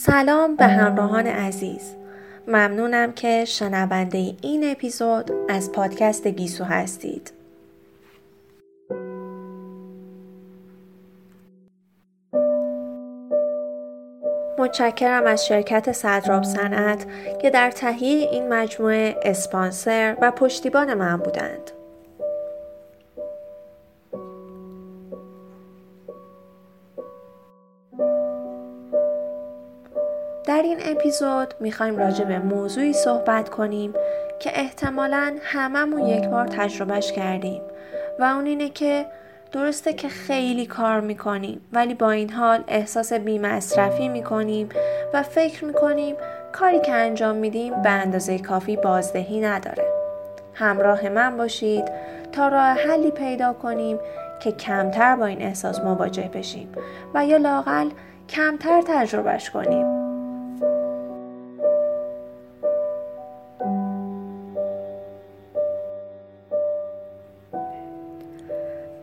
سلام به همراهان عزیز ممنونم که شنونده این اپیزود از پادکست گیسو هستید متشکرم از شرکت صدراب صنعت که در تهیه این مجموعه اسپانسر و پشتیبان من بودند. این اپیزود می‌خوایم راجع به موضوعی صحبت کنیم که احتمالا هممون یک بار تجربهش کردیم و اون اینه که درسته که خیلی کار می‌کنیم ولی با این حال احساس بیمصرفی می‌کنیم و فکر می‌کنیم کاری که انجام میدیم به اندازه کافی بازدهی نداره. همراه من باشید تا راه حلی پیدا کنیم که کمتر با این احساس مواجه بشیم و یا لاقل کمتر تجربهش کنیم.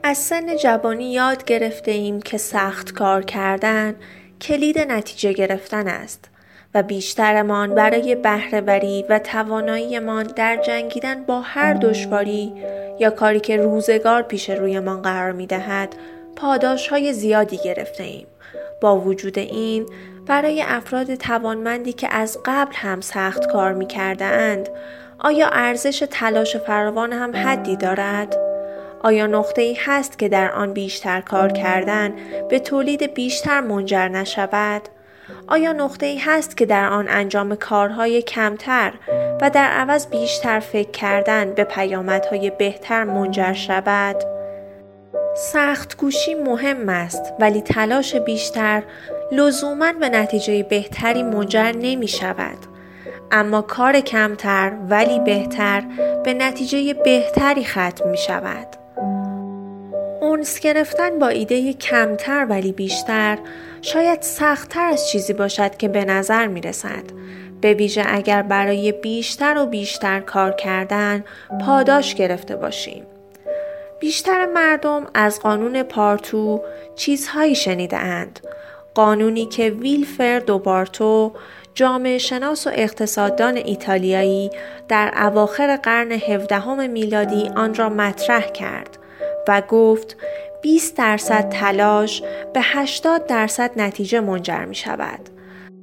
از سن جوانی یاد گرفته ایم که سخت کار کردن کلید نتیجه گرفتن است و بیشترمان برای بهرهوری و تواناییمان در جنگیدن با هر دشواری یا کاری که روزگار پیش رویمان قرار می دهد پاداش های زیادی گرفته ایم. با وجود این برای افراد توانمندی که از قبل هم سخت کار می کرده اند آیا ارزش تلاش فراوان هم حدی دارد؟ آیا نقطه ای هست که در آن بیشتر کار کردن به تولید بیشتر منجر نشود؟ آیا نقطه ای هست که در آن انجام کارهای کمتر و در عوض بیشتر فکر کردن به پیامدهای بهتر منجر شود؟ سخت گوشی مهم است ولی تلاش بیشتر لزوما به نتیجه بهتری منجر نمی شود. اما کار کمتر ولی بهتر به نتیجه بهتری ختم می شود. اونس گرفتن با ایده کمتر ولی بیشتر شاید سختتر از چیزی باشد که به نظر می رسد. به ویژه اگر برای بیشتر و بیشتر کار کردن پاداش گرفته باشیم. بیشتر مردم از قانون پارتو چیزهایی شنیده اند. قانونی که ویلفر دوبارتو جامعه شناس و اقتصاددان ایتالیایی در اواخر قرن هفدهم میلادی آن را مطرح کرد و گفت 20 درصد تلاش به 80 درصد نتیجه منجر می شود.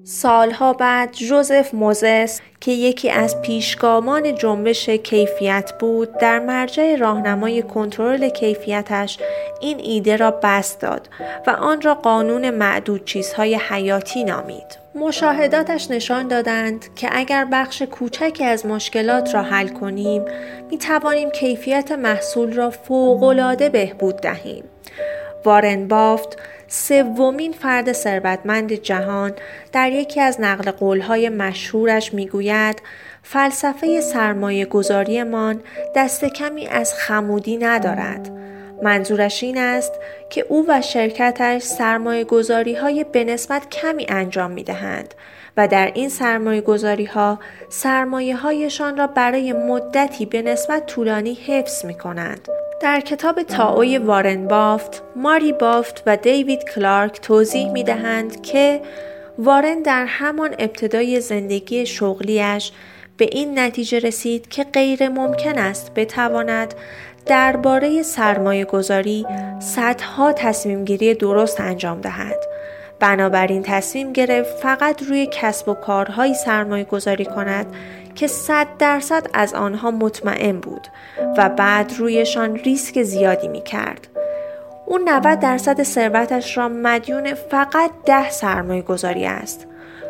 سالها بعد جوزف موزس که یکی از پیشگامان جنبش کیفیت بود در مرجع راهنمای کنترل کیفیتش این ایده را بست داد و آن را قانون معدود چیزهای حیاتی نامید. مشاهداتش نشان دادند که اگر بخش کوچکی از مشکلات را حل کنیم می توانیم کیفیت محصول را فوقالعاده بهبود دهیم. وارن بافت سومین فرد ثروتمند جهان در یکی از نقل قولهای مشهورش می‌گوید فلسفه سرمایه گذاریمان دست کمی از خمودی ندارد. منظورش این است که او و شرکتش سرمایه گذاری های به نسبت کمی انجام می دهند و در این سرمایه گذاری ها سرمایه هایشان را برای مدتی به نسبت طولانی حفظ می کنند. در کتاب تاوی وارن بافت، ماری بافت و دیوید کلارک توضیح می دهند که وارن در همان ابتدای زندگی شغلیش به این نتیجه رسید که غیر ممکن است بتواند درباره سرمایه گذاری صدها تصمیم گیری درست انجام دهد. بنابراین تصمیم گرفت فقط روی کسب و کارهایی سرمایه گذاری کند که صد درصد از آنها مطمئن بود و بعد رویشان ریسک زیادی می کرد. او 90 درصد ثروتش را مدیون فقط ده سرمایه گذاری است.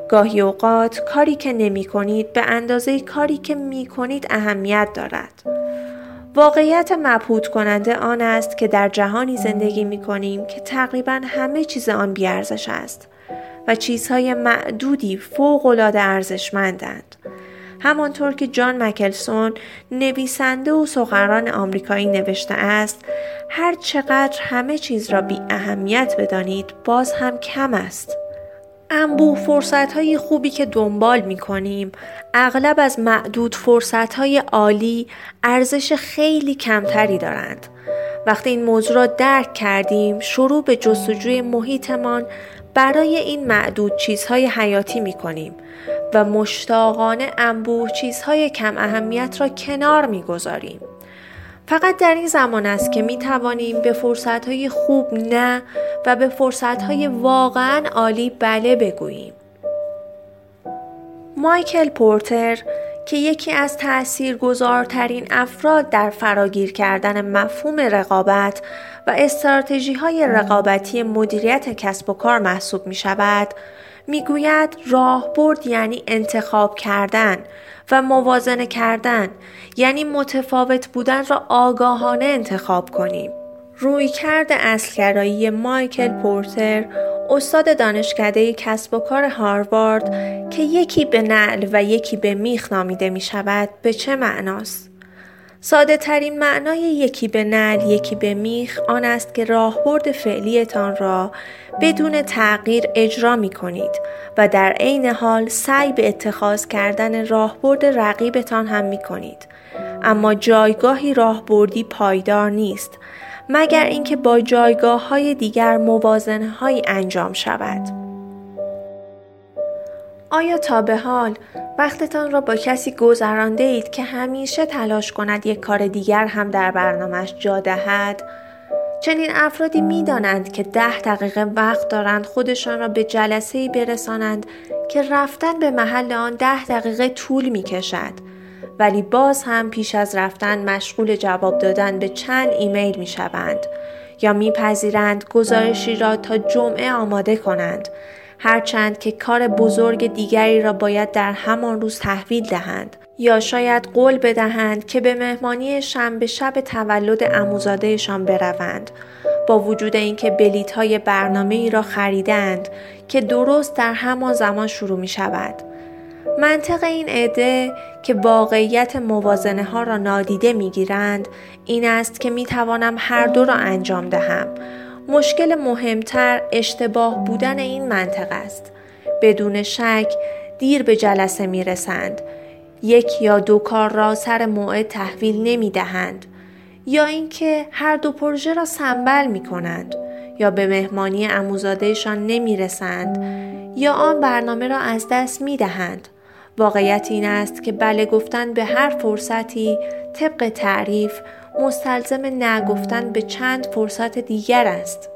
گاهی اوقات کاری که نمی کنید به اندازه کاری که می کنید اهمیت دارد. واقعیت مبهوت کننده آن است که در جهانی زندگی می کنیم که تقریبا همه چیز آن بیارزش است و چیزهای معدودی فوق العاده ارزشمندند. همانطور که جان مکلسون نویسنده و سخنران آمریکایی نوشته است هر چقدر همه چیز را بی اهمیت بدانید باز هم کم است. انبوه فرصت های خوبی که دنبال می کنیم اغلب از معدود فرصت های عالی ارزش خیلی کمتری دارند وقتی این موضوع را درک کردیم شروع به جستجوی محیطمان برای این معدود چیزهای حیاتی می کنیم و مشتاقانه انبوه چیزهای کم اهمیت را کنار می گذاریم. فقط در این زمان است که می توانیم به فرصتهای خوب نه و به فرصتهای واقعا عالی بله بگوییم. مایکل پورتر که یکی از تأثیرگذارترین افراد در فراگیر کردن مفهوم رقابت و استراتژی های رقابتی مدیریت کسب و کار محسوب می شود، می گوید راهبرد یعنی انتخاب کردن و موازنه کردن یعنی متفاوت بودن را آگاهانه انتخاب کنیم. رویکرد اصلگرایی مایکل پورتر استاد دانشکده کسب و کار هاروارد که یکی به نعل و یکی به میخ نامیده می شود به چه معناست؟ ساده ترین معنای یکی به نل یکی به میخ آن است که راهبرد فعلیتان را بدون تغییر اجرا می کنید و در عین حال سعی به اتخاذ کردن راهبرد رقیبتان هم می کنید. اما جایگاهی راهبردی پایدار نیست مگر اینکه با جایگاه های دیگر موازنه انجام شود. آیا تا به حال وقتتان را با کسی گذرانده اید که همیشه تلاش کند یک کار دیگر هم در برنامهش جا دهد؟ چنین افرادی می دانند که ده دقیقه وقت دارند خودشان را به جلسه ای برسانند که رفتن به محل آن ده دقیقه طول می کشد. ولی باز هم پیش از رفتن مشغول جواب دادن به چند ایمیل می شوند یا میپذیرند گزارشی را تا جمعه آماده کنند هرچند که کار بزرگ دیگری را باید در همان روز تحویل دهند یا شاید قول بدهند که به مهمانی شنبه شب تولد اموزادهشان بروند با وجود اینکه بلیت های برنامه ای را خریدند که درست در همان زمان شروع می شود. منطق این عده که واقعیت موازنه ها را نادیده می گیرند این است که می توانم هر دو را انجام دهم مشکل مهمتر اشتباه بودن این منطق است. بدون شک دیر به جلسه می رسند. یک یا دو کار را سر موعد تحویل نمی دهند. یا اینکه هر دو پروژه را سنبل می کنند. یا به مهمانی اموزادهشان نمی رسند. یا آن برنامه را از دست می دهند. واقعیت این است که بله گفتن به هر فرصتی طبق تعریف مستلزم نگفتن به چند فرصت دیگر است.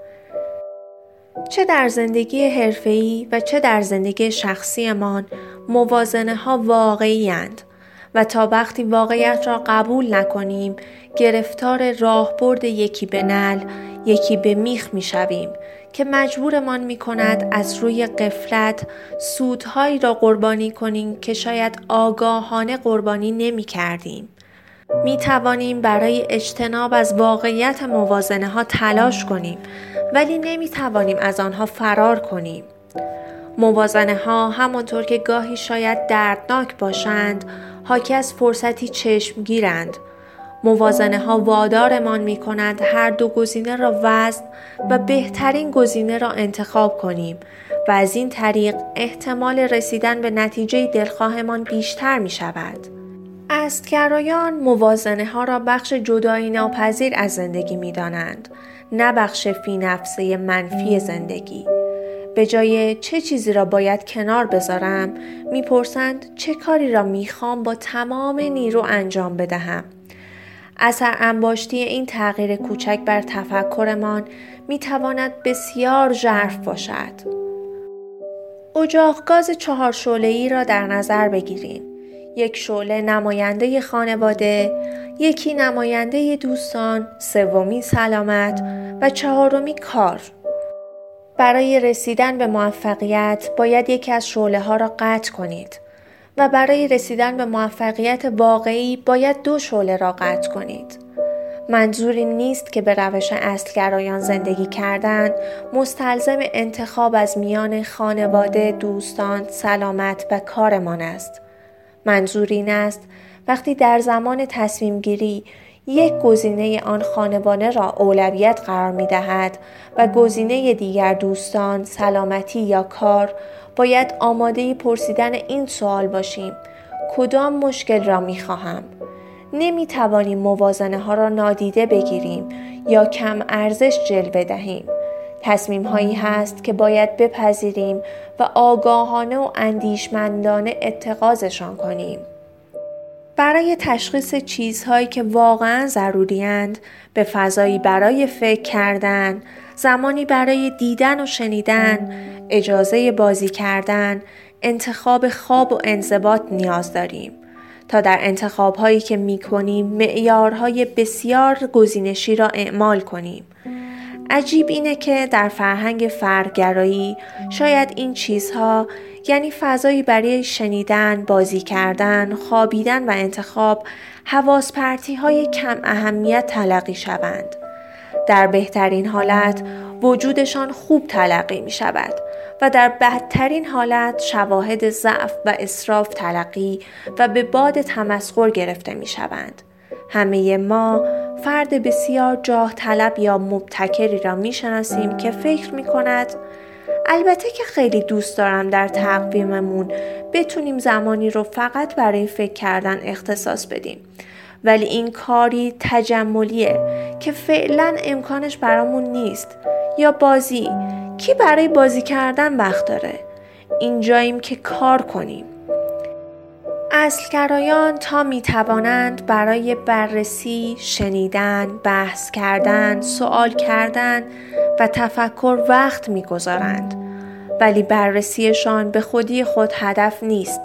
چه در زندگی حرفه‌ای و چه در زندگی شخصیمان موازنه ها واقعی هند و تا وقتی واقعیت را قبول نکنیم گرفتار راهبرد یکی به نل یکی به میخ می شویم که مجبورمان می کند از روی قفلت سودهایی را قربانی کنیم که شاید آگاهانه قربانی نمی کردیم. می توانیم برای اجتناب از واقعیت موازنه ها تلاش کنیم ولی نمی توانیم از آنها فرار کنیم. موازنه ها همانطور که گاهی شاید دردناک باشند حاکی از فرصتی چشم گیرند. موازنه ها وادارمان می کنند هر دو گزینه را وزن و بهترین گزینه را انتخاب کنیم و از این طریق احتمال رسیدن به نتیجه دلخواهمان بیشتر می شود. استگرایان موازنه ها را بخش جدایی ناپذیر از زندگی می دانند. نه بخش فی نفسه منفی زندگی. به جای چه چیزی را باید کنار بذارم می‌پرسند چه کاری را می‌خوام با تمام نیرو انجام بدهم. اثر انباشتی این تغییر کوچک بر تفکرمان می‌تواند بسیار ژرف باشد. اجاق گاز چهار ای را در نظر بگیرید. یک شعله نماینده خانواده، یکی نماینده دوستان، سومی سلامت و چهارمی کار. برای رسیدن به موفقیت باید یکی از شعله ها را قطع کنید و برای رسیدن به موفقیت واقعی باید دو شعله را قطع کنید. منظوری نیست که به روش اصلگرایان زندگی کردن مستلزم انتخاب از میان خانواده، دوستان، سلامت و کارمان است. منظور این است وقتی در زمان تصمیم گیری یک گزینه آن خانوانه را اولویت قرار می دهد و گزینه دیگر دوستان، سلامتی یا کار باید آماده پرسیدن این سوال باشیم کدام مشکل را می خواهم؟ نمی توانیم موازنه ها را نادیده بگیریم یا کم ارزش جلوه دهیم تصمیم هایی هست که باید بپذیریم و آگاهانه و اندیشمندانه اتقاضشان کنیم. برای تشخیص چیزهایی که واقعا ضروریند به فضایی برای فکر کردن، زمانی برای دیدن و شنیدن، اجازه بازی کردن، انتخاب خواب و انضباط نیاز داریم تا در انتخاب هایی که می کنیم معیارهای بسیار گزینشی را اعمال کنیم عجیب اینه که در فرهنگ فرگرایی شاید این چیزها یعنی فضایی برای شنیدن، بازی کردن، خوابیدن و انتخاب حواس های کم اهمیت تلقی شوند. در بهترین حالت وجودشان خوب تلقی می شود و در بدترین حالت شواهد ضعف و اصراف تلقی و به باد تمسخر گرفته می شوند. همه ما فرد بسیار جاه طلب یا مبتکری را می شناسیم که فکر می کند البته که خیلی دوست دارم در تقویممون بتونیم زمانی رو فقط برای فکر کردن اختصاص بدیم. ولی این کاری تجملیه که فعلا امکانش برامون نیست. یا بازی؟ کی برای بازی کردن وقت داره؟ اینجاییم که کار کنیم. اصلگرایان تا می توانند برای بررسی، شنیدن، بحث کردن، سوال کردن و تفکر وقت می‌گذارند ولی بررسیشان به خودی خود هدف نیست.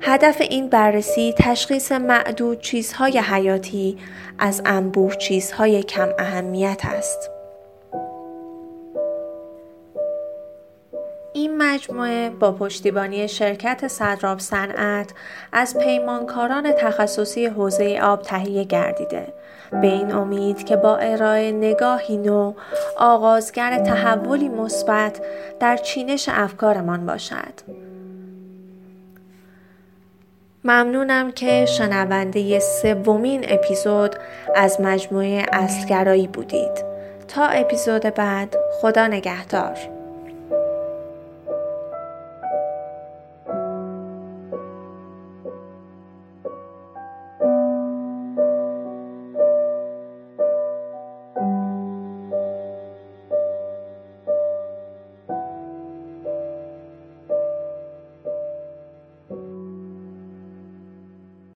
هدف این بررسی تشخیص معدود چیزهای حیاتی از انبوه چیزهای کم اهمیت است. مجموعه با پشتیبانی شرکت صدراب صنعت از پیمانکاران تخصصی حوزه آب تهیه گردیده. به این امید که با ارائه نگاهی نو آغازگر تحولی مثبت در چینش افکارمان باشد. ممنونم که شنونده سومین اپیزود از مجموعه اصلگرایی بودید. تا اپیزود بعد خدا نگهدار.